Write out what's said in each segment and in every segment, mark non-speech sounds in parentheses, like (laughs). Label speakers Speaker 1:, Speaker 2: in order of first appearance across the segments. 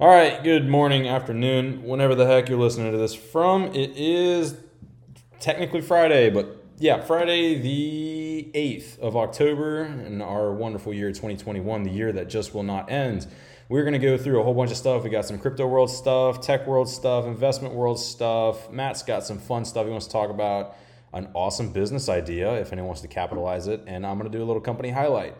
Speaker 1: All right, good morning, afternoon, whenever the heck you're listening to this from. It is technically Friday, but yeah, Friday the 8th of October in our wonderful year 2021, the year that just will not end. We're going to go through a whole bunch of stuff. We got some crypto world stuff, tech world stuff, investment world stuff. Matt's got some fun stuff he wants to talk about, an awesome business idea if anyone wants to capitalize it, and I'm going to do a little company highlight.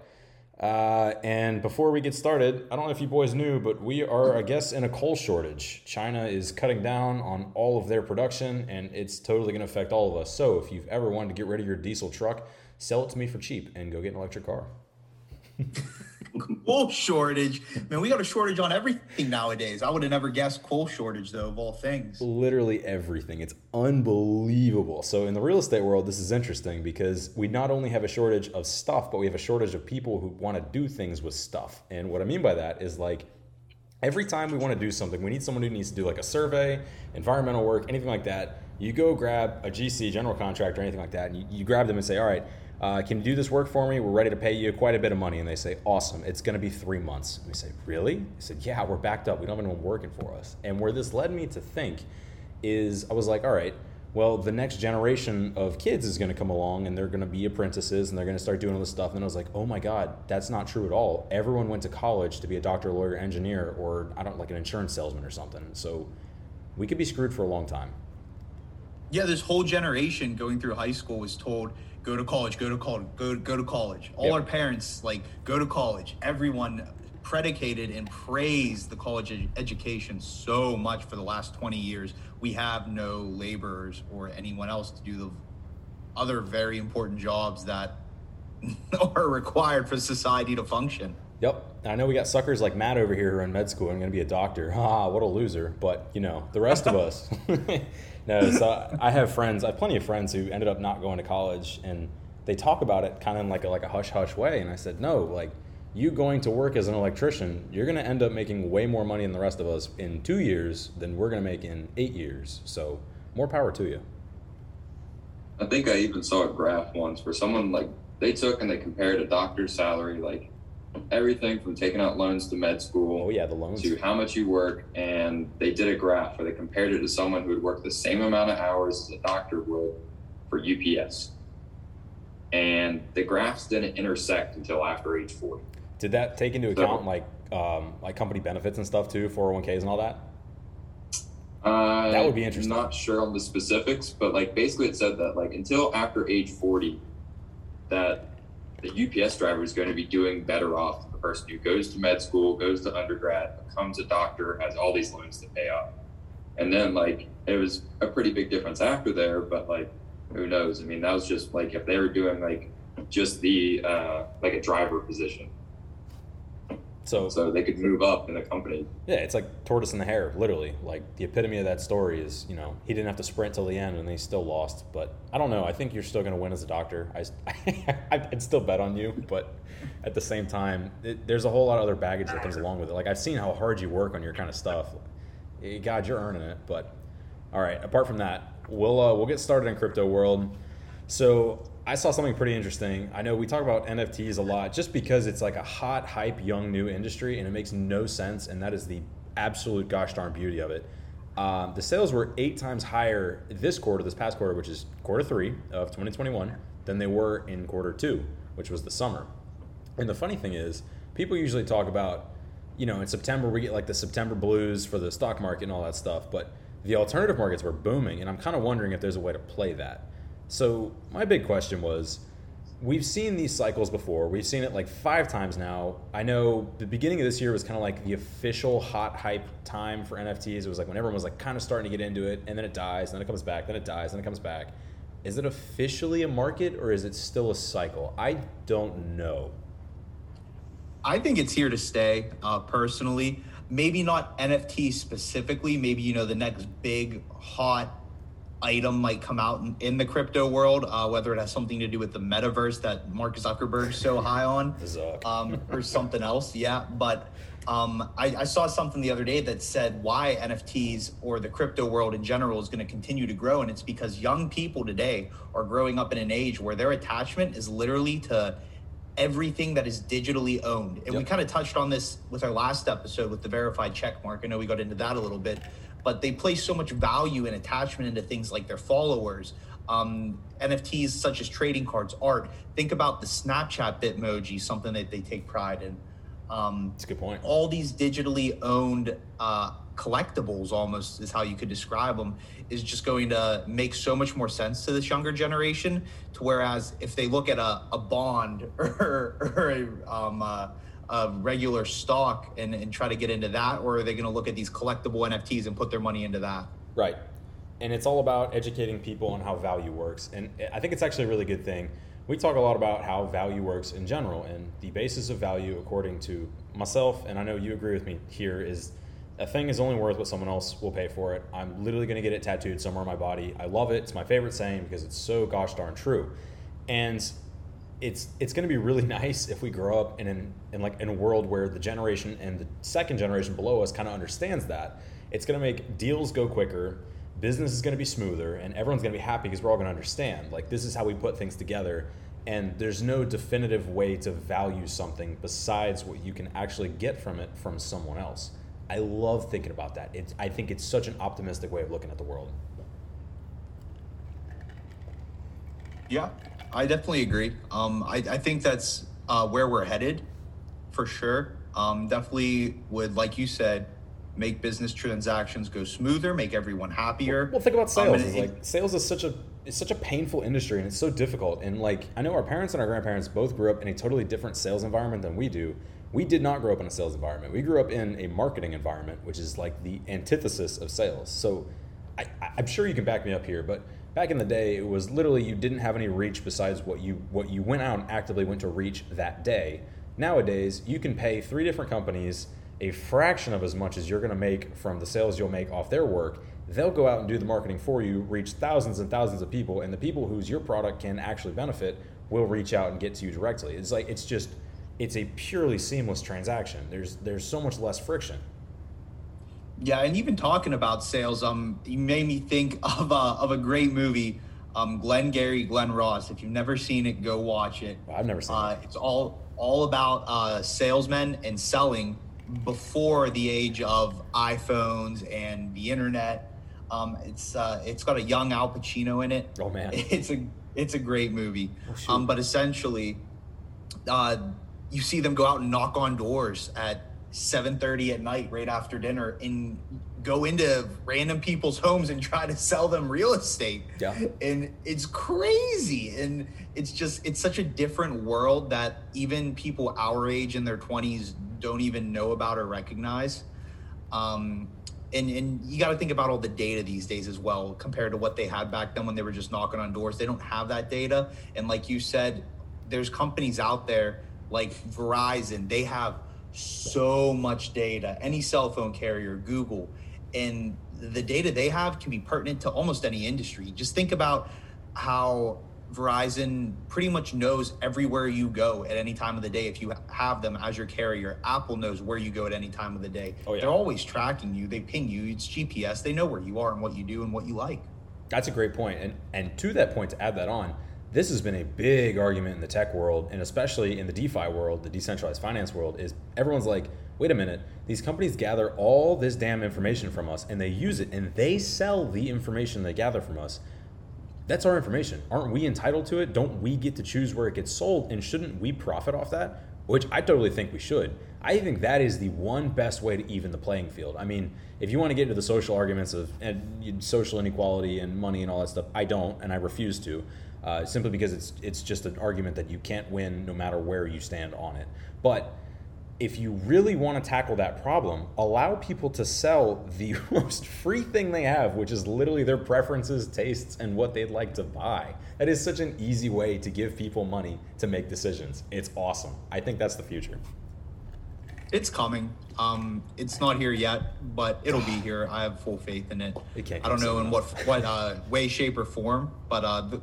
Speaker 1: Uh, and before we get started, I don't know if you boys knew, but we are, I guess, in a coal shortage. China is cutting down on all of their production, and it's totally going to affect all of us. So if you've ever wanted to get rid of your diesel truck, sell it to me for cheap and go get an electric car. (laughs) (laughs)
Speaker 2: coal shortage. Man, we got a shortage on everything nowadays. I would have never guessed coal shortage though, of all things.
Speaker 1: Literally everything. It's unbelievable. So in the real estate world, this is interesting because we not only have a shortage of stuff, but we have a shortage of people who want to do things with stuff. And what I mean by that is like every time we want to do something, we need someone who needs to do like a survey, environmental work, anything like that. You go grab a GC, general contractor, anything like that, and you, you grab them and say, all right, uh, can you do this work for me? We're ready to pay you quite a bit of money. And they say, awesome, it's going to be three months. And we say, really? They said, yeah, we're backed up. We don't have anyone working for us. And where this led me to think is I was like, all right, well, the next generation of kids is going to come along and they're going to be apprentices and they're going to start doing all this stuff. And I was like, oh my God, that's not true at all. Everyone went to college to be a doctor, lawyer, engineer, or I don't like an insurance salesman or something. So we could be screwed for a long time.
Speaker 2: Yeah, this whole generation going through high school was told, go to college, go to college, go go to college. All yep. our parents like go to college. Everyone predicated and praised the college ed- education so much for the last 20 years. We have no laborers or anyone else to do the other very important jobs that (laughs) are required for society to function.
Speaker 1: Yep. I know we got suckers like Matt over here who are in med school I'm going to be a doctor. (laughs) Ha, what a loser. But, you know, the rest of us. (laughs) no, so I have friends, I have plenty of friends who ended up not going to college and they talk about it kind of like a, like a hush hush way. And I said, no, like you going to work as an electrician, you're going to end up making way more money than the rest of us in two years than we're going to make in eight years. So more power to you.
Speaker 3: I think I even saw a graph once where someone like they took and they compared a doctor's salary like everything from taking out loans to med school.
Speaker 1: Oh yeah, the loans.
Speaker 3: To how much you work, and they did a graph where they compared it to someone who would work the same amount of hours as a doctor would for UPS, and the graphs didn't intersect until after age forty.
Speaker 1: Did that take into account like um, like company benefits and stuff too, four hundred one ks and all that?
Speaker 3: Uh, that would be interesting. Not sure on the specifics, but like basically it said that like until after age forty, that the UPS driver is going to be doing better off than the person who goes to med school, goes to undergrad, becomes a doctor, has all these loans to pay off. And then like it was a pretty big difference after there, but like who knows? I mean, that was just like if they were doing like just the uh, like a driver position. So, so they could move up in the company.
Speaker 1: Yeah, it's like tortoise and the hare, literally. Like the epitome of that story is, you know, he didn't have to sprint till the end and he still lost. But I don't know. I think you're still going to win as a doctor. (laughs) I, I'd still bet on you, but at the same time, it, there's a whole lot of other baggage that comes along with it. Like I've seen how hard you work on your kind of stuff. Eh, God, you're earning it. But all right, apart from that, we'll uh, we'll get started in crypto world. So I saw something pretty interesting. I know we talk about NFTs a lot just because it's like a hot, hype, young, new industry and it makes no sense. And that is the absolute gosh darn beauty of it. Um, the sales were eight times higher this quarter, this past quarter, which is quarter three of 2021, than they were in quarter two, which was the summer. And the funny thing is, people usually talk about, you know, in September we get like the September blues for the stock market and all that stuff, but the alternative markets were booming. And I'm kind of wondering if there's a way to play that. So my big question was, we've seen these cycles before. We've seen it like five times now. I know the beginning of this year was kind of like the official hot hype time for NFTs. It was like when everyone was like kind of starting to get into it, and then it dies, and then it comes back, then it dies, then it comes back. Is it officially a market or is it still a cycle? I don't know.
Speaker 2: I think it's here to stay, uh, personally. Maybe not NFT specifically. Maybe you know the next big hot item might come out in, in the crypto world, uh, whether it has something to do with the metaverse that Mark Zuckerberg's so (laughs) high on, um, or (laughs) something else. Yeah, but um, I, I, saw something the other day that said why NFTs or the crypto world in general is going to continue to grow, and it's because young people today are growing up in an age where their attachment is literally to everything that is digitally owned. And yep. we kind of touched on this with our last episode with the verified check mark. I know we got into that a little bit, but they place so much value and attachment into things like their followers. Um, NFTs such as trading cards, art. Think about the Snapchat Bitmoji, something that they take pride in.
Speaker 1: Um, That's a good point.
Speaker 2: All these digitally owned uh, collectibles, almost is how you could describe them, is just going to make so much more sense to this younger generation. To whereas if they look at a, a bond (laughs) or, or a, um, uh, a regular stock and, and try to get into that, or are they going to look at these collectible NFTs and put their money into that?
Speaker 1: Right. And it's all about educating people on how value works. And I think it's actually a really good thing. We talk a lot about how value works in general, and the basis of value, according to myself, and I know you agree with me here, is a thing is only worth what someone else will pay for it. I'm literally going to get it tattooed somewhere on my body. I love it. It's my favorite saying because it's so gosh darn true. And it's it's going to be really (laughs) nice if we grow up in an, in like in a world where the generation and the second generation below us kind of understands that. It's going to make deals go quicker. Business is going to be smoother, and everyone's going to be happy because we're all going to understand. Like this is how we put things together, and there's no definitive way to value something besides what you can actually get from it from someone else. I love thinking about that. It's, I think it's such an optimistic way of looking at the world.
Speaker 2: Yeah, I definitely agree. Um, I, I think that's uh, where we're headed for sure. Um, definitely would, like you said, make business transactions go smoother, make everyone happier.
Speaker 1: Well, well think about sales. Um, it, like sales is such a it's such a painful industry and it's so difficult. And like I know our parents and our grandparents both grew up in a totally different sales environment than we do we did not grow up in a sales environment. We grew up in a marketing environment, which is like the antithesis of sales. So I, am sure you can back me up here, but back in the day, it was literally you didn't have any reach besides what you what you went out and actively went to reach that day. Nowadays, you can pay three different companies a fraction of as much as you're going to make from the sales you'll make off their work. They'll go out and do the marketing for you, reach thousands and thousands of people, and the people whose your product can actually benefit will reach out and get to you directly. It's like it's just it's a purely seamless transaction. There's there's so much less friction.
Speaker 2: Yeah, and even talking about sales, um, you made me think (laughs) of a, of a great movie, um, Glengarry Glen Ross. If you've never seen it, go watch it.
Speaker 1: I've never seen uh,
Speaker 2: it. It's all all about uh, salesmen and selling before the age of iPhones and the internet. Um, it's uh, it's got a young Al Pacino in it.
Speaker 1: Oh man, (laughs)
Speaker 2: it's a it's a great movie. Oh, um, but essentially, uh, you see them go out and knock on doors at 7:30 at night right after dinner and go into random people's homes and try to sell them real estate.
Speaker 1: Yeah.
Speaker 2: And it's crazy and it's just it's such a different world that even people our age in their 20s don't even know about or recognize. Um, and, and you got to think about all the data these days as well compared to what they had back then when they were just knocking on doors. They don't have that data. And like you said, there's companies out there like Verizon, they have so much data. Any cell phone carrier, Google, and the data they have can be pertinent to almost any industry. Just think about how Verizon pretty much knows everywhere you go at any time of the day if you have them as your carrier. Apple knows where you go at any time of the day. Oh, yeah. They're always tracking you. They ping you. It's GPS. They know where you are and what you do and what you like.
Speaker 1: That's a great point. And and to that point to add that on, this has been a big argument in the tech world and especially in the DeFi world, the decentralized finance world, is everyone's like, wait a minute, these companies gather all this damn information from us and they use it and they sell the information they gather from us. That's our information. Aren't we entitled to it? Don't we get to choose where it gets sold? And shouldn't we profit off that? Which I totally think we should. I think that is the one best way to even the playing field. I mean, if you want to get into the social arguments of and social inequality and money and all that stuff, I don't, and I refuse to uh, simply because it's it's just an argument that you can't win no matter where you stand on it. But if you really want to tackle that problem, allow people to sell the (laughs) most free thing they have, which is literally their preferences, tastes, and what they'd like to buy. That is such an easy way to give people money to make decisions. It's awesome. I think that's the future.
Speaker 2: It's coming. Um, it's not here yet, but it'll be here. I have full faith in it. it I don't know in what what uh, way, shape, or form, but uh, the,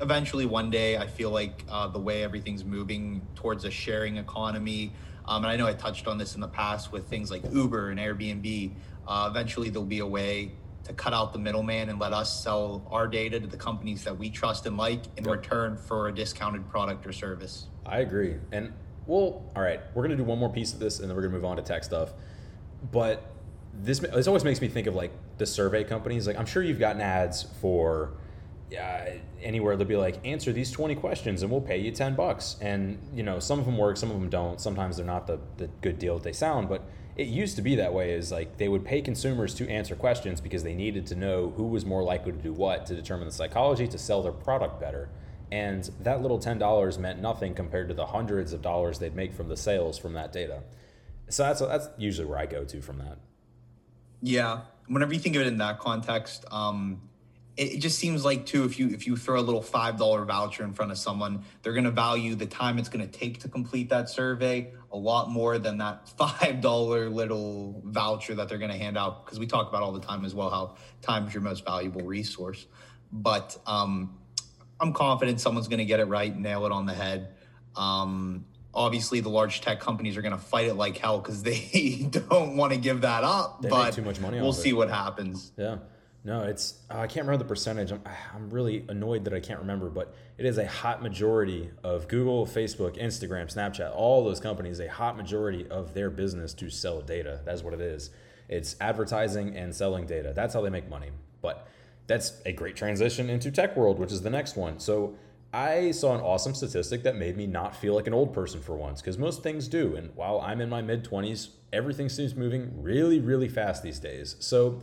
Speaker 2: eventually one day I feel like uh, the way everything's moving towards a sharing economy, um, and I know I touched on this in the past with things like Uber and Airbnb. Uh, eventually there'll be a way to cut out the middleman and let us sell our data to the companies that we trust and like in yep. return for a discounted product or service.
Speaker 1: I agree. And well, all right, we're gonna do one more piece of this, and then we're gonna move on to tech stuff. But this this always makes me think of like the survey companies. Like I'm sure you've gotten ads for uh, anywhere they'll be like answer these 20 questions and we'll pay you 10 bucks. And you know some of them work some of them don't. Sometimes they're not the, the good deal that they sound but it used to be that way is like they would pay consumers to answer questions because they needed to know who was more likely to do what to determine the psychology to sell their product better. And that little $10 meant nothing compared to the hundreds of dollars they'd make from the sales from that data. So that's that's usually where i go to from that.
Speaker 2: Yeah. Whenever you think of it in that context um, it, just seems like too if you if you throw a little five dollar voucher in front of someone they're going to value the time it's going to take to complete that survey a lot more than that (laughs) five dollar little voucher that they're going to hand out because we talk about all the time as well how time is your most valuable resource. But um, i'm confident someone's going to get it right nail it on the head. Um, obviously the large tech companies are going to fight it like hell because (laughs) they don't want to give that up
Speaker 1: they
Speaker 2: but
Speaker 1: too much money
Speaker 2: we'll see it. what happens.
Speaker 1: Yeah no, it's uh, I can't remember the percentage. I'm I'm really annoyed that I can't remember, but it is a hot majority of Google, Facebook, Instagram, Snapchat, all those companies. A hot majority of their business to sell data. That's what it is. It's advertising and selling data. That's how they make money. But that's a great transition into tech world, which is the next one. So I saw an awesome statistic that made me not feel like an old person for once, because most things do. And while I'm in my mid 20s, everything seems moving really, really fast these days. So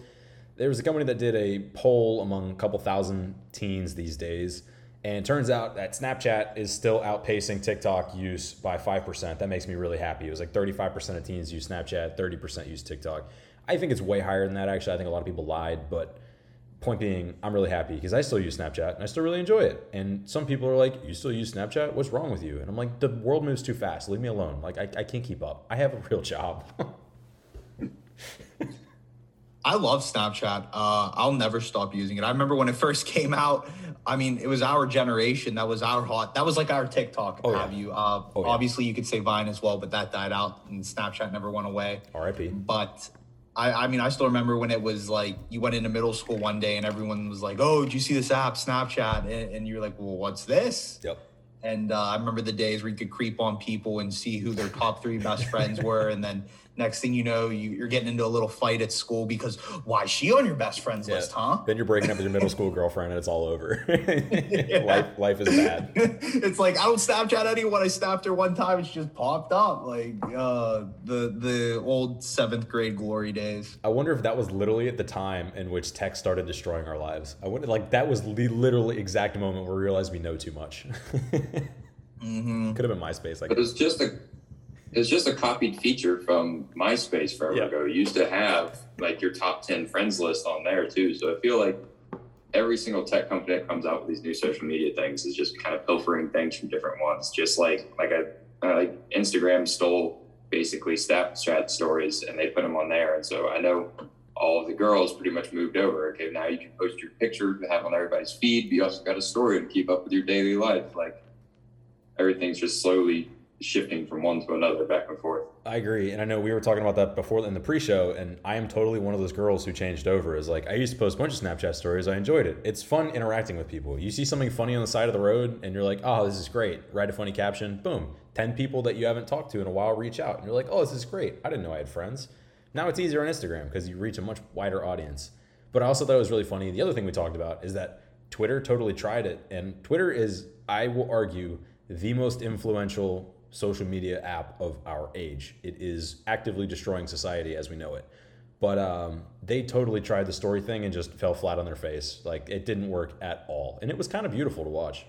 Speaker 1: there was a company that did a poll among a couple thousand teens these days. And turns out that Snapchat is still outpacing TikTok use by 5%. That makes me really happy. It was like 35% of teens use Snapchat, 30% use TikTok. I think it's way higher than that, actually. I think a lot of people lied. But point being, I'm really happy because I still use Snapchat and I still really enjoy it. And some people are like, You still use Snapchat? What's wrong with you? And I'm like, The world moves too fast. Leave me alone. Like, I, I can't keep up. I have a real job. (laughs)
Speaker 2: I love Snapchat. Uh, I'll never stop using it. I remember when it first (laughs) came out. I mean, it was our generation. That was our hot. That was like our TikTok. Oh, have yeah. you? Uh, oh, obviously, yeah. you could say Vine as well, but that died out, and Snapchat never went away.
Speaker 1: R.I.P.
Speaker 2: But I, I mean, I still remember when it was like you went into middle school one day and everyone was like, "Oh, did you see this app, Snapchat?" And, and you're like, "Well, what's this?"
Speaker 1: Yep.
Speaker 2: And uh, I remember the days where you could creep on people and see who their top three best friends were, and then Next thing you know, you, are getting into a little fight at school because why is she on your best friends yeah. list, huh?
Speaker 1: Then you're breaking up with your middle school girlfriend and it's all over. (laughs) life, life is bad. (laughs)
Speaker 2: it's like I don't Snapchat anyone. I snapped her one time and she just popped up like uh, the the old seventh grade glory days.
Speaker 1: I wonder if that was literally at the time in which tech started destroying our lives. I wonder like that was the literally exact moment where we realized we know too much. (laughs) mm-hmm. Could have been MySpace.
Speaker 3: Like it was just a it's just a copied feature from MySpace forever ago. You used to have like your top 10 friends list on there too. So I feel like every single tech company that comes out with these new social media things is just kind of pilfering things from different ones. Just like, like I, uh, like Instagram stole basically Snapchat stories and they put them on there. And so I know all of the girls pretty much moved over. Okay, now you can post your picture to have on everybody's feed, but you also got a story to keep up with your daily life. Like everything's just slowly shifting from one to another back and forth.
Speaker 1: I agree. And I know we were talking about that before in the pre show, and I am totally one of those girls who changed over. Is like, I used to post a bunch of Snapchat stories. I enjoyed it. It's fun interacting with people. You see something funny on the side of the road, and you're like, oh, this is great. Write a funny caption. Boom. 10 people that you haven't talked to in a while reach out, and you're like, oh, this is great. I didn't know I had friends. Now it's easier on Instagram because you reach a much wider audience. But I also thought it was really funny. The other thing we talked about is that Twitter totally tried it. And Twitter is, I will argue, the most influential social media app of our age. It is actively destroying society as we know it. But um, they totally tried the story thing and just fell flat on their face. Like it didn't work at all, and it was kind of beautiful to watch.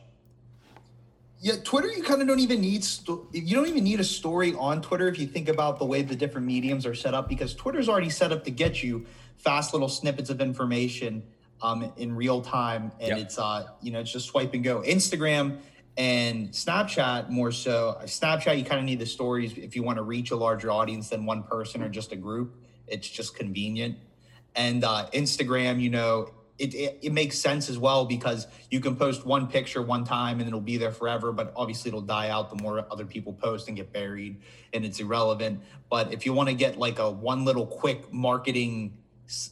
Speaker 2: Yeah, Twitter, you kind of don't even need sto- you don't even need a story on Twitter if you think about the way the different mediums are set up because Twitter's already set up to get you fast little snippets of information um, in real time, and yep. it's uh you know it's just swipe and go. Instagram and Snapchat more so. Snapchat, you kind of need the stories if you want to reach a larger audience than one person or just a group. It's just convenient. And uh, Instagram, you know, it, it, it makes sense as well because you can post one picture one time and it'll be there forever, but obviously it'll die out the more other people post and get buried and it's irrelevant. But if you want to get like a one little quick marketing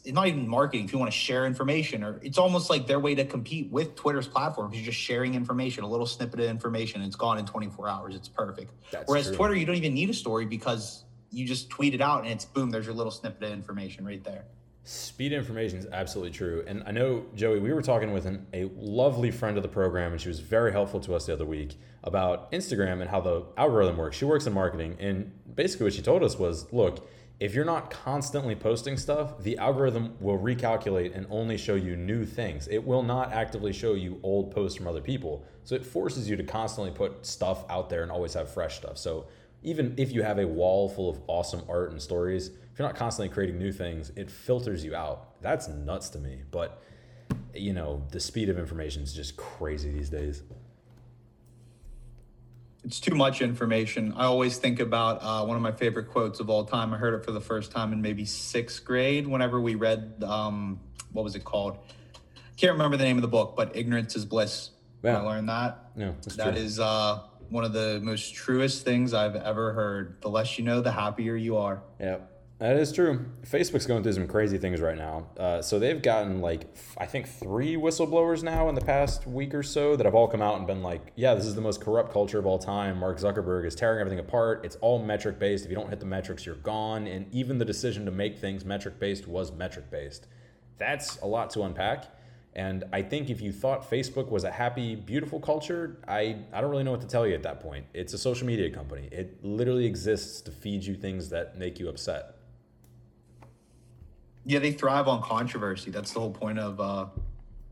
Speaker 2: not even marketing if you want to share information or it's almost like their way to compete with twitter's platform you're just sharing information a little snippet of information it's gone in 24 hours it's perfect That's whereas true. twitter you don't even need a story because you just tweet it out and it's boom there's your little snippet of information right there
Speaker 1: Speed information is absolutely true. And I know, Joey, we were talking with an, a lovely friend of the program, and she was very helpful to us the other week about Instagram and how the algorithm works. She works in marketing. And basically, what she told us was look, if you're not constantly posting stuff, the algorithm will recalculate and only show you new things. It will not actively show you old posts from other people. So it forces you to constantly put stuff out there and always have fresh stuff. So even if you have a wall full of awesome art and stories, if you're not constantly creating new things, it filters you out. That's nuts to me. But you know, the speed of information is just crazy these days
Speaker 2: it's too much information. I always think about uh, one of my favorite quotes of all time. I heard it for the first time in maybe sixth grade whenever we read, um, what was it called? Can't remember the name of the book, but Ignorance is Bliss. I learned that.
Speaker 1: Yeah,
Speaker 2: that true. is uh, one of the most truest things I've ever heard. The less you know, the happier you are.
Speaker 1: Yeah. That is true. Facebook's going through some crazy things right now. Uh, so they've gotten like I think three whistleblowers now in the past week or so that have all come out and been like, "Yeah, this is the most corrupt culture of all time. Mark Zuckerberg is tearing everything apart. It's all metric based. If you don't hit the metrics, you're gone." And even the decision to make things metric based was metric based. That's a lot to unpack. And I think if you thought Facebook was a happy, beautiful culture, I, I don't really know what to tell you at that point. It's a social media company. It literally exists to feed you things that make you upset.
Speaker 2: Yeah, they thrive on controversy. That's the whole point of. Uh,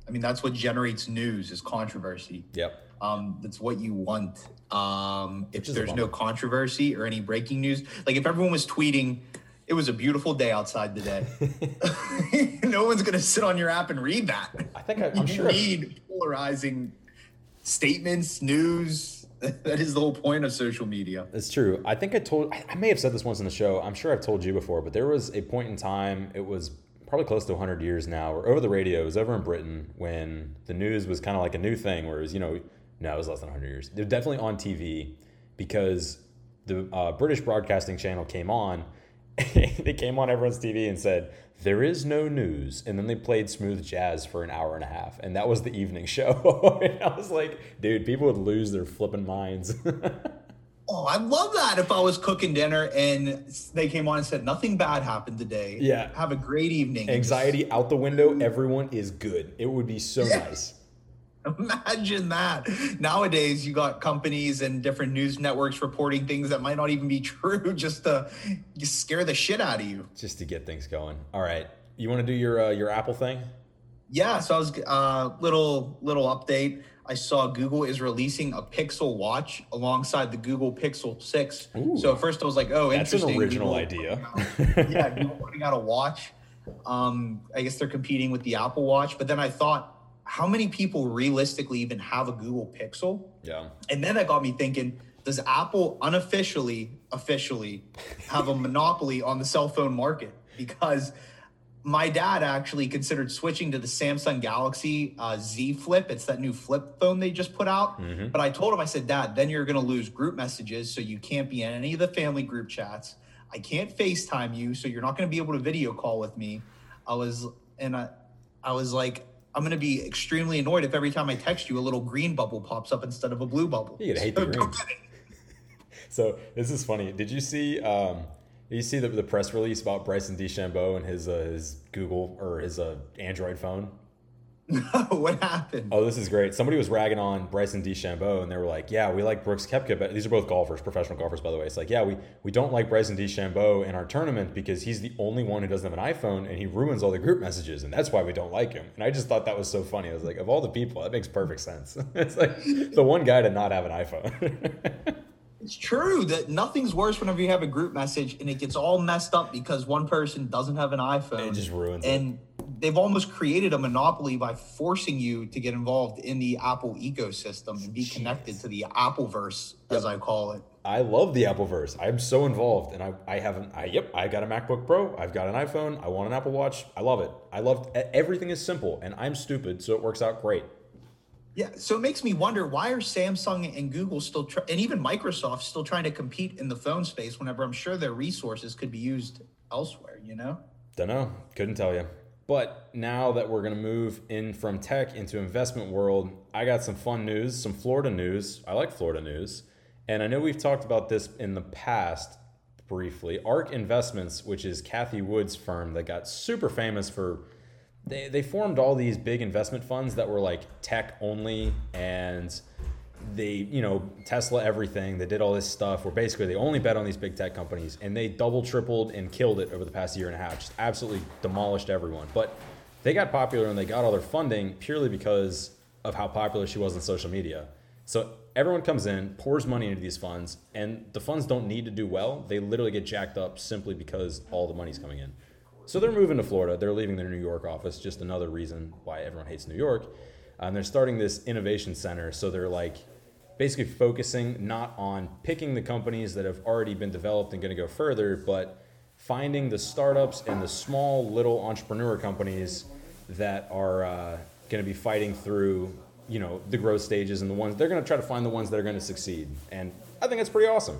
Speaker 2: I mean, that's what generates news is controversy.
Speaker 1: Yep.
Speaker 2: Um, that's what you want. Um, if there's no controversy or any breaking news, like if everyone was tweeting, it was a beautiful day outside today. (laughs) no one's gonna sit on your app and read that.
Speaker 1: I think I, am sure.
Speaker 2: Need polarizing statements, news, that is the whole point of social media.
Speaker 1: It's true. I think I told, I may have said this once in the show. I'm sure I've told you before, but there was a point in time, it was probably close to 100 years now, or over the radio, it was over in Britain when the news was kind of like a new thing, where it was, you know, no, it was less than 100 years. They're definitely on TV because the uh, British Broadcasting Channel came on. (laughs) they came on everyone's TV and said, there is no news. And then they played smooth jazz for an hour and a half. And that was the evening (laughs) show. and I was like, dude, people would lose their flipping minds. (laughs)
Speaker 2: oh, I love that if I was cooking dinner and they came on and said, nothing bad happened today.
Speaker 1: Yeah.
Speaker 2: Have a great evening.
Speaker 1: Anxiety out the window. Mm-hmm. Everyone is good. It would be so nice. (laughs)
Speaker 2: Imagine that. Nowadays, you got companies and different news networks reporting things that might not even be (laughs) true just to scare the shit out of you.
Speaker 1: Just to get things going. All right. You want to do your uh, your Apple thing?
Speaker 2: Yeah. So I was uh, little little update. I saw Google is releasing a Pixel Watch alongside the Google Pixel Six. Ooh, so first I was like, oh,
Speaker 1: that's
Speaker 2: interesting.
Speaker 1: That's an original Google idea. (laughs)
Speaker 2: yeah, Google putting out a watch. Um, I guess they're competing with the Apple Watch. But then I thought how many people realistically even have a Google Pixel?
Speaker 1: Yeah.
Speaker 2: And then that got me thinking, does Apple unofficially, officially have a (laughs) monopoly on the cell phone market? Because my dad actually considered switching to the Samsung Galaxy uh, Z Flip. It's that new flip phone they just put out. Mm-hmm. But I told him, I said, Dad, then you're going to lose group messages. So you can't be in any of the family group chats. I can't FaceTime you. So you're not going to be able to video call with me. I was, and I, I was like, I'm going to be extremely annoyed if every time I text you, a little green bubble pops up instead of a blue bubble.
Speaker 1: You're gonna hate the green. (laughs) so this is funny. Did you see? Um, did you see the, the press release about Bryson DeChambeau and his uh, his Google or his uh, Android phone?
Speaker 2: No, (laughs) what happened?
Speaker 1: Oh, this is great. Somebody was ragging on Bryson DeChambeau, and they were like, "Yeah, we like Brooks Koepka, but these are both golfers, professional golfers, by the way." It's like, yeah, we we don't like Bryson DeChambeau in our tournament because he's the only one who doesn't have an iPhone, and he ruins all the group messages, and that's why we don't like him. And I just thought that was so funny. I was like, of all the people, that makes perfect sense. (laughs) it's like the one guy to not have an iPhone. (laughs)
Speaker 2: It's true that nothing's worse whenever you have a group message and it gets all messed up because one person doesn't have an iPhone.
Speaker 1: It just ruins
Speaker 2: and
Speaker 1: it.
Speaker 2: they've almost created a monopoly by forcing you to get involved in the Apple ecosystem and be Jeez. connected to the Appleverse, yep. as I call it.
Speaker 1: I love the Appleverse. I'm so involved, and I, I haven't. I yep, I got a MacBook Pro. I've got an iPhone. I want an Apple Watch. I love it. I love everything is simple, and I'm stupid, so it works out great.
Speaker 2: Yeah, so it makes me wonder why are Samsung and Google still and even Microsoft still trying to compete in the phone space whenever I'm sure their resources could be used elsewhere, you know?
Speaker 1: Don't know. Couldn't tell you. But now that we're going to move in from tech into investment world, I got some fun news, some Florida news. I like Florida news. And I know we've talked about this in the past briefly. ARK Investments, which is Cathie Wood's firm that got super famous for they, they formed all these big investment funds that were like tech only and they you know tesla everything they did all this stuff where basically they only bet on these big tech companies and they double tripled and killed it over the past year and a half just absolutely demolished everyone. But they got popular and they got all their funding purely because of how popular she was on social media. So everyone comes in pours money into these funds and the funds don't need to do well. They literally get jacked up simply because all the money's coming in so they're moving to Florida. They're leaving their New York office. Just another reason why everyone hates New York. And they're starting this innovation center. So they're like basically focusing not on picking the companies that have already been developed and going to go further, but finding the startups and the small little entrepreneur companies that are uh, going to be fighting through you know the growth stages and the ones they're going to try to find the ones that are going to succeed and i think it's pretty awesome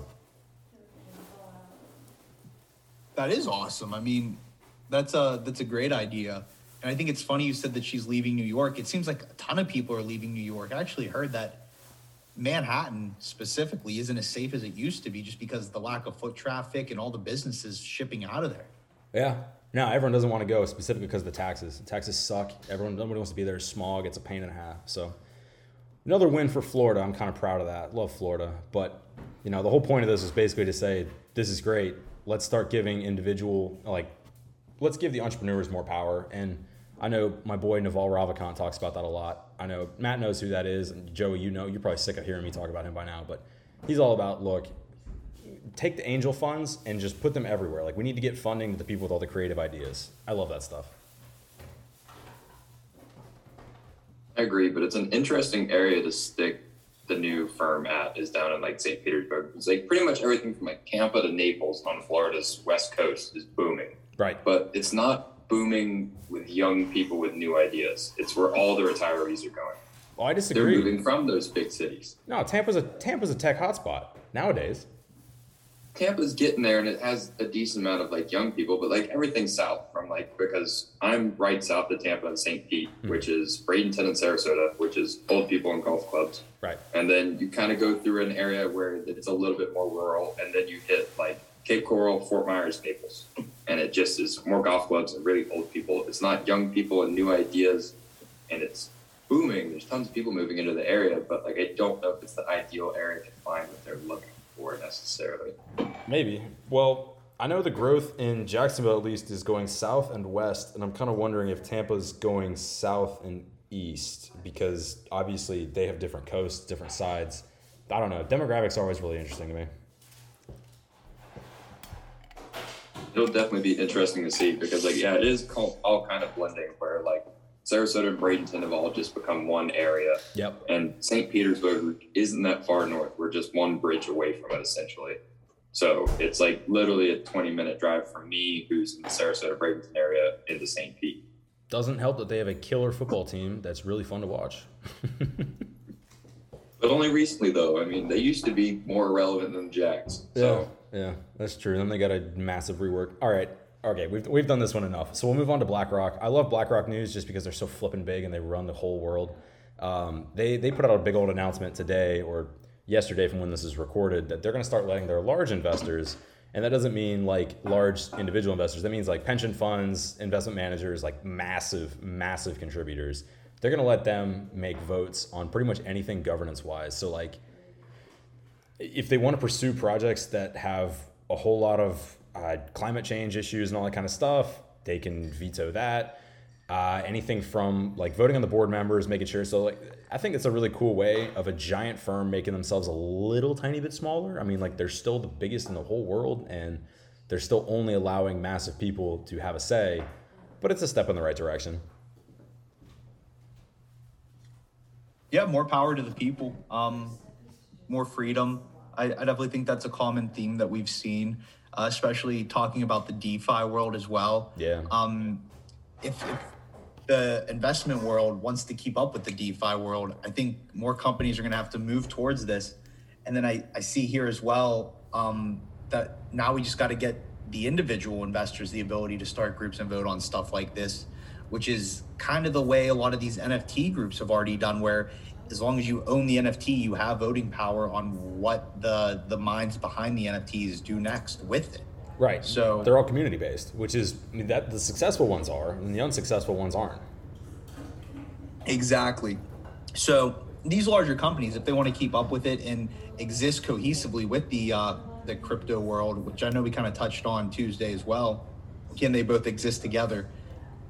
Speaker 2: that is awesome i mean that's a that's a great idea. And I think it's funny you said that she's leaving New York. It seems like a ton of people are leaving New York. I actually heard that Manhattan specifically isn't as safe as it used to be just because of the lack of foot traffic and all the businesses shipping out of there.
Speaker 1: Yeah. No, everyone doesn't want to go specifically because of the taxes. The taxes suck. Everyone nobody wants to be there. Smog, it's a pain in a half. So another win for Florida. I'm kind of proud of that. Love Florida. But you know, the whole point of this is basically to say this is great. Let's start giving individual like let's give the entrepreneurs more power. And I know my boy Naval Ravikant talks about that a lot. I know Matt knows who that is, and Joey, you know, you're probably sick of hearing me talk about him by now, but he's all about look, take the angel funds and just put them everywhere. Like we need to get funding to the people with all the creative ideas. I love that stuff.
Speaker 3: I agree, but it's an interesting area to stick the new firm at is down in like St. Petersburg. It's like pretty much everything from like Tampa to Naples on Florida's west coast is booming.
Speaker 1: Right.
Speaker 3: But it's not booming with young people with new ideas. It's where all the retirees are going.
Speaker 1: Well, I disagree.
Speaker 3: They're moving from those big cities.
Speaker 1: No, Tampa's a Tampa's a tech hotspot nowadays.
Speaker 3: Tampa's getting there and it has a decent amount of like young people, but like everything south from like because I'm right south of Tampa and St. Pete, mm-hmm. which is Bradenton and Sarasota, which is old people and golf clubs.
Speaker 1: Right.
Speaker 3: And then you kind of go through an area where it's a little bit more rural, and then you hit like Cape Coral, Fort Myers, Naples. And it just is more golf clubs and really old people. It's not young people and new ideas, and it's booming. There's tons of people moving into the area, but like I don't know if it's the ideal area to find what they're looking for necessarily.
Speaker 1: Maybe. Well, I know the growth in Jacksonville at least is going south and west, and I'm kind of wondering if Tampa's going south and east because obviously they have different coasts, different sides. I don't know. Demographics are always really interesting to me.
Speaker 3: It'll definitely be interesting to see because, like, yeah, it is all kind of blending where, like, Sarasota and Bradenton have all just become one area.
Speaker 1: Yep.
Speaker 3: And St. Petersburg isn't that far north. We're just one bridge away from it, essentially. So it's like literally a 20 minute drive from me, who's in the Sarasota Bradenton area, into St. Pete.
Speaker 1: Doesn't help that they have a killer football team that's really fun to watch. (laughs)
Speaker 3: but only recently, though. I mean, they used to be more relevant than the Jags. So.
Speaker 1: Yeah, yeah, that's true. Then they got a massive rework. All right, okay, we've, we've done this one enough. So we'll move on to BlackRock. I love BlackRock News just because they're so flipping big and they run the whole world. Um, they, they put out a big old announcement today or yesterday from when this is recorded that they're going to start letting their large investors, and that doesn't mean like large individual investors, that means like pension funds, investment managers, like massive, massive contributors. They're going to let them make votes on pretty much anything governance wise. So, like, if they want to pursue projects that have a whole lot of uh, climate change issues and all that kind of stuff, they can veto that. Uh, anything from like voting on the board members, making sure. So like, I think it's a really cool way of a giant firm making themselves a little tiny bit smaller. I mean, like they're still the biggest in the whole world, and they're still only allowing massive people to have a say. But it's a step in the right direction.
Speaker 2: Yeah, more power to the people. Um, more freedom. I, I definitely think that's a common theme that we've seen uh, especially talking about the DeFi world as well.
Speaker 1: Yeah.
Speaker 2: Um, if, if the investment world wants to keep up with the DeFi world, I think more companies are going to have to move towards this. And then I, I see here as well um, that now we just got to get the individual investors the ability to start groups and vote on stuff like this, which is kind of the way a lot of these NFT groups have already done, where as long as you own the NFT, you have voting power on what the the minds behind the NFTs do next with it.
Speaker 1: Right. So they're all community based, which is I mean, that the successful ones are, and the unsuccessful ones aren't.
Speaker 2: Exactly. So these larger companies, if they want to keep up with it and exist cohesively with the uh, the crypto world, which I know we kind of touched on Tuesday as well, can they both exist together?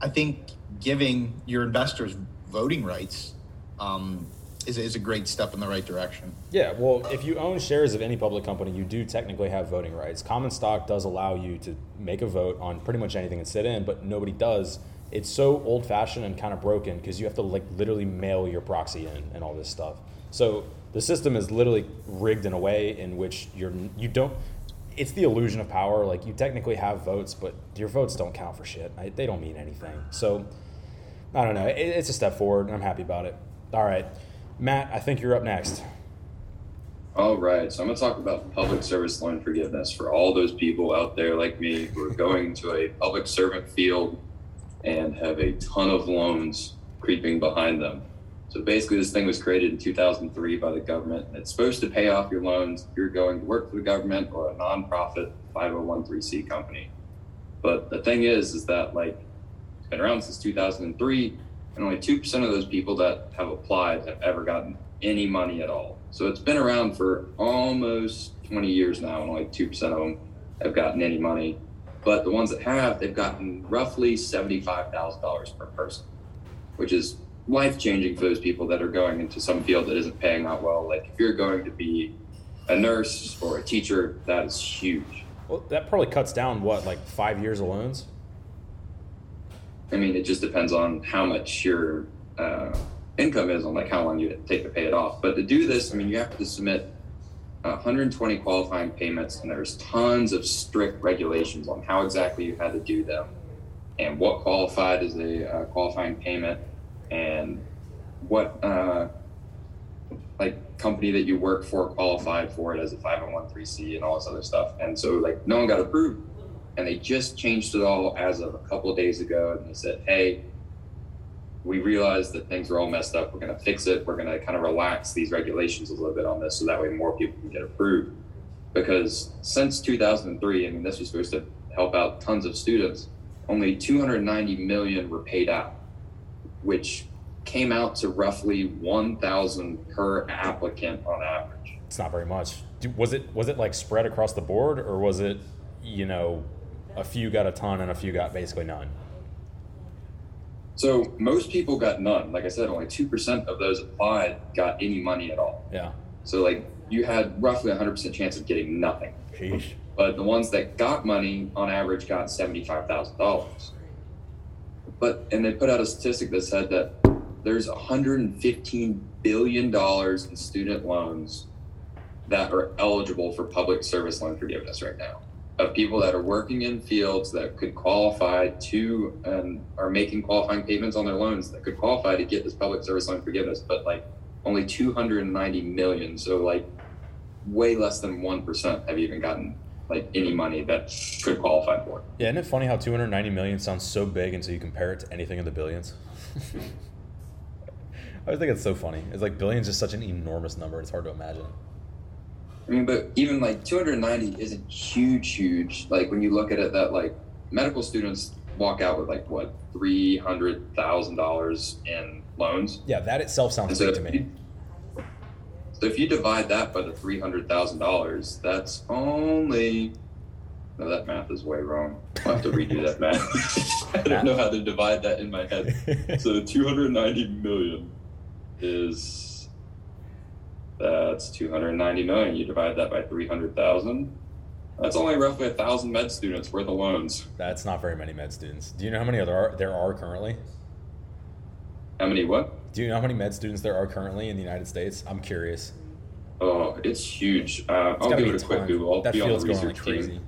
Speaker 2: I think giving your investors voting rights um, is, is a great step in the right direction.
Speaker 1: Yeah, well, if you own shares of any public company, you do technically have voting rights. Common stock does allow you to make a vote on pretty much anything and sit in, but nobody does. It's so old fashioned and kind of broken because you have to like literally mail your proxy in and all this stuff. So the system is literally rigged in a way in which you're you don't. It's the illusion of power. Like you technically have votes, but your votes don't count for shit. I, they don't mean anything. So I don't know. It, it's a step forward, and I'm happy about it. All right. Matt, I think you're up next.
Speaker 3: All right. So I'm going to talk about public service loan forgiveness for all those people out there like me who are going to a public servant field and have a ton of loans creeping behind them. So basically, this thing was created in 2003 by the government. It's supposed to pay off your loans if you're going to work for the government or a nonprofit 501c company. But the thing is, is that like it's been around since 2003 and only 2% of those people that have applied have ever gotten any money at all. So it's been around for almost 20 years now, and only 2% of them have gotten any money. But the ones that have, they've gotten roughly $75,000 per person, which is life changing for those people that are going into some field that isn't paying out well. Like if you're going to be a nurse or a teacher, that is huge.
Speaker 1: Well, that probably cuts down what, like five years of loans?
Speaker 3: I mean, it just depends on how much your uh, income is on like how long you take to pay it off. But to do this, I mean, you have to submit 120 qualifying payments, and there's tons of strict regulations on how exactly you had to do them, and what qualified as a uh, qualifying payment, and what uh, like company that you work for qualified for it as a 501c and all this other stuff. And so like no one got approved and they just changed it all as of a couple of days ago and they said hey we realized that things are all messed up. We're going to fix it. We're going to kind of relax these regulations a little bit on this so that way more people can get approved. Because since 2003 i mean this was supposed to help out tons of students only 290 million were paid out which came out to roughly 1000 per applicant on average.
Speaker 1: It's not very much. Was it was it like spread across the board or was it you know a few got a ton and a few got basically none.
Speaker 3: So most people got none. Like I said, only two percent of those applied got any money at all.
Speaker 1: Yeah.
Speaker 3: So like you had roughly a hundred percent chance of getting nothing.
Speaker 1: Sheesh.
Speaker 3: But the ones that got money on average got seventy five thousand dollars. But and they put out a statistic that said that there's 115 billion dollars in student loans that are eligible for public service loan forgiveness right now of people that are working in fields that could qualify to and are making qualifying payments on their loans that could qualify to get this public service loan forgiveness, but like only 290 million. So like way less than 1% have even gotten like any money that could qualify for it.
Speaker 1: Yeah, isn't it funny how 290 million sounds so big until you compare it to anything in the billions? (laughs) I always think it's so funny. It's like billions is such an enormous number. It's hard to imagine.
Speaker 3: I mean, but even like 290 isn't huge, huge. Like when you look at it, that like medical students walk out with like what three hundred thousand dollars in loans.
Speaker 1: Yeah, that itself sounds so big to me.
Speaker 3: You, so if you divide that by the three hundred thousand dollars, that's only. No, that math is way wrong. I have to redo that math. (laughs) I don't know how to divide that in my head. (laughs) So 290 million is that's 290 million. You divide that by 300,000. That's only roughly a thousand med students worth of loans.
Speaker 1: That's not very many med students. Do you know how many there are, there are currently?
Speaker 3: How many what?
Speaker 1: Do you know how many med students there are currently in the United States? I'm curious.
Speaker 3: Oh, it's huge. Uh, I'll give it a quick Google. I'll
Speaker 1: that
Speaker 3: be on
Speaker 1: the research crazy.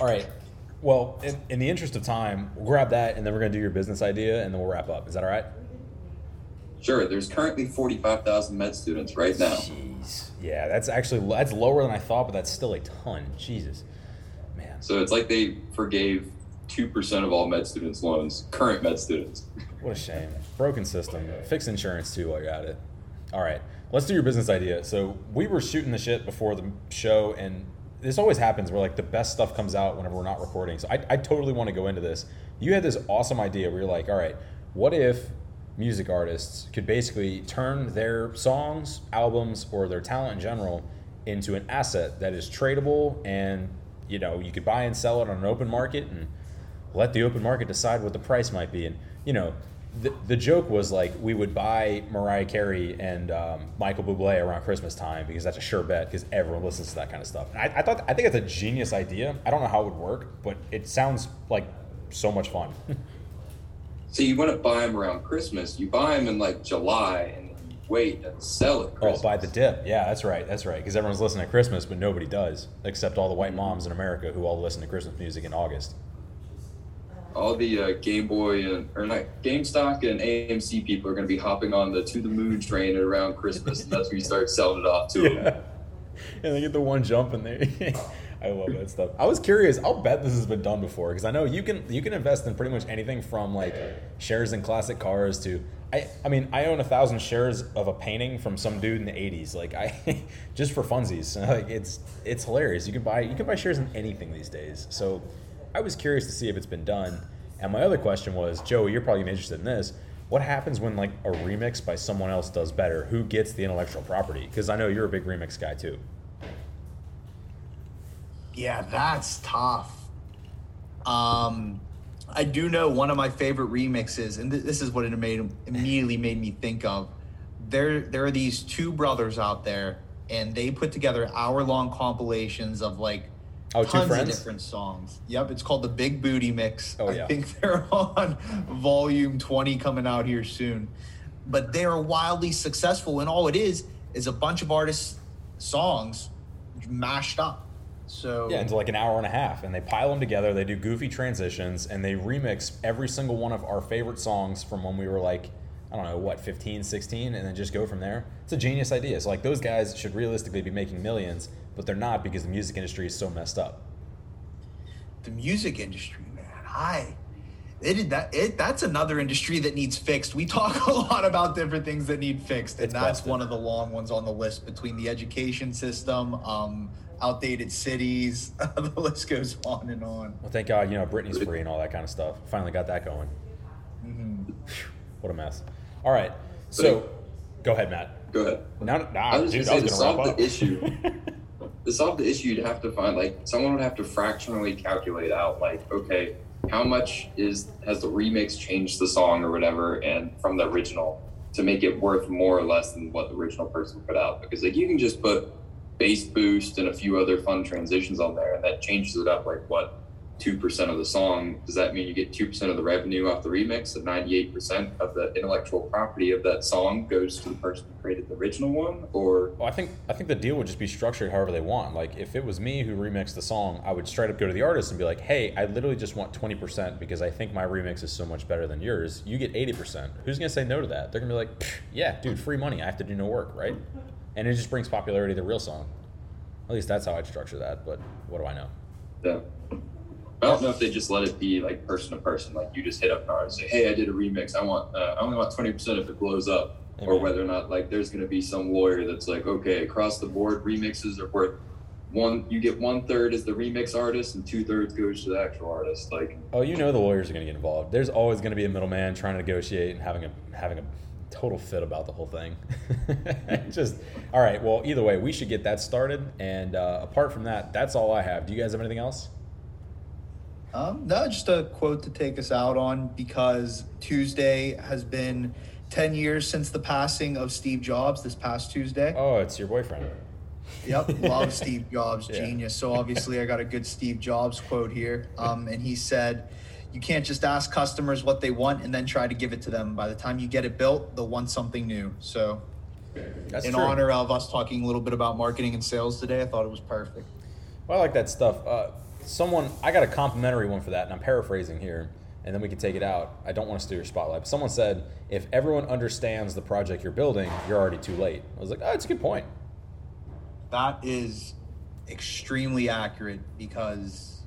Speaker 1: All right. Well, in, in the interest of time, we'll grab that and then we're going to do your business idea and then we'll wrap up. Is that all right?
Speaker 3: Sure, there's currently 45,000 med students right now.
Speaker 1: Jeez. Yeah, that's actually that's lower than I thought, but that's still a ton. Jesus. Man.
Speaker 3: So it's like they forgave two percent of all med students' loans, current med students.
Speaker 1: What a shame. Broken system. Fix insurance too while you're at it. All right, let's do your business idea. So we were shooting the shit before the show, and this always happens where like the best stuff comes out whenever we're not recording. So I, I totally want to go into this. You had this awesome idea where you're like, all right, what if music artists could basically turn their songs, albums, or their talent in general into an asset that is tradable and you know you could buy and sell it on an open market and let the open market decide what the price might be and you know the, the joke was like we would buy Mariah Carey and um, Michael Bublé around Christmas time because that's a sure bet because everyone listens to that kind of stuff. And I, I thought I think it's a genius idea. I don't know how it would work, but it sounds like so much fun. (laughs)
Speaker 3: so you want to buy them around Christmas? You buy them in like July and wait and sell it.
Speaker 1: Christmas. Oh, buy the dip. Yeah, that's right. That's right. Because everyone's listening to Christmas, but nobody does except all the white moms in America who all listen to Christmas music in August
Speaker 3: all the uh, Game Boy and or not GameStop and AMC people are going to be hopping on the to the moon train around Christmas, and that's when you start selling it off to (laughs) yeah. them.
Speaker 1: And they get the one jump in there. (laughs) I love that stuff. I was curious. I'll bet this has been done before because I know you can you can invest in pretty much anything from like shares in classic cars to I I mean I own a thousand shares of a painting from some dude in the '80s. Like I (laughs) just for funsies. (laughs) Like it's it's hilarious. You can buy you can buy shares in anything these days. So I was curious to see if it's been done. And my other question was, Joey, you're probably interested in this. What happens when like a remix by someone else does better? Who gets the intellectual property? Because I know you're a big remix guy too.
Speaker 2: Yeah, that's tough. Um, I do know one of my favorite remixes, and th- this is what it made immediately made me think of. There, there are these two brothers out there, and they put together hour long compilations of like Oh, tons of different songs. Yep, it's called the Big Booty Mix. Oh, yeah. I think (laughs) they're on volume 20 coming out here soon. But they are wildly successful, and all it is is a bunch of artists' songs mashed up. So
Speaker 1: yeah, into like an hour and a half, and they pile them together. They do goofy transitions, and they remix every single one of our favorite songs from when we were like, I don't know, what, 15, 16, and then just go from there. It's a genius idea. So like those guys should realistically be making millions but they're not because the music industry is so messed up.
Speaker 2: The music industry, man, I it that it that's another industry that needs fixed. We talk (laughs) a lot about different things that need fixed, and it's that's busted. one of the long ones on the list between the education system, um, outdated cities. (laughs) the list goes on and on.
Speaker 1: Well, thank God, you know, Britney's free and all that kind of stuff. Finally got that going. Mm-hmm. What a mess. All right, so go ahead, Matt.
Speaker 3: Go ahead.
Speaker 1: Now, nah, I was dude, I was
Speaker 3: going to solve the issue. (laughs) to solve the issue, you'd have to find like someone would have to fractionally calculate out like, okay, how much is has the remix changed the song or whatever, and from the original to make it worth more or less than what the original person put out. Because like you can just put bass boost and a few other fun transitions on there, and that changes it up like what 2% of the song, does that mean you get 2% of the revenue off the remix? And 98% of the intellectual property of that song goes to the person who created the original one? Or.
Speaker 1: Well, I think, I think the deal would just be structured however they want. Like, if it was me who remixed the song, I would straight up go to the artist and be like, hey, I literally just want 20% because I think my remix is so much better than yours. You get 80%. Who's going to say no to that? They're to be like, yeah, dude, free money. I have to do no work, right? And it just brings popularity to the real song. At least that's how I'd structure that, but what do I know?
Speaker 3: Yeah. I don't know if they just let it be like person to person, like you just hit up an artist, and say, "Hey, I did a remix. I want, uh, I only want twenty percent if it blows up," Amen. or whether or not like there's going to be some lawyer that's like, "Okay, across the board, remixes are worth one. You get one third as the remix artist, and two thirds goes to the actual artist." Like,
Speaker 1: oh, you know, the lawyers are going to get involved. There's always going to be a middleman trying to negotiate and having a having a total fit about the whole thing. (laughs) just all right. Well, either way, we should get that started. And uh, apart from that, that's all I have. Do you guys have anything else?
Speaker 2: Um, no, just a quote to take us out on because Tuesday has been 10 years since the passing of Steve Jobs this past Tuesday.
Speaker 1: Oh, it's your boyfriend.
Speaker 2: Yep, (laughs) love Steve Jobs, yeah. genius. So obviously, I got a good Steve Jobs quote here. Um, and he said, You can't just ask customers what they want and then try to give it to them. By the time you get it built, they'll want something new. So, That's in true. honor of us talking a little bit about marketing and sales today, I thought it was perfect.
Speaker 1: Well, I like that stuff. Uh, someone I got a complimentary one for that, and I'm paraphrasing here, and then we can take it out. I don't want to steal your spotlight. But someone said, if everyone understands the project you're building, you're already too late. I was like, oh, it's a good point.
Speaker 2: That is extremely accurate because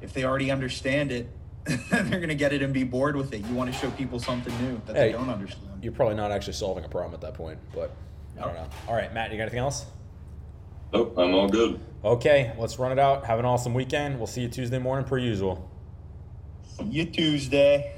Speaker 2: if they already understand it, (laughs) they're going to get it and be bored with it. You want to show people something new that hey, they don't understand.
Speaker 1: You're probably not actually solving a problem at that point, but I don't know. All right, Matt, you got anything else?
Speaker 3: Nope, I'm all good.
Speaker 1: Okay, let's run it out. Have an awesome weekend. We'll see you Tuesday morning per usual.
Speaker 2: See you Tuesday.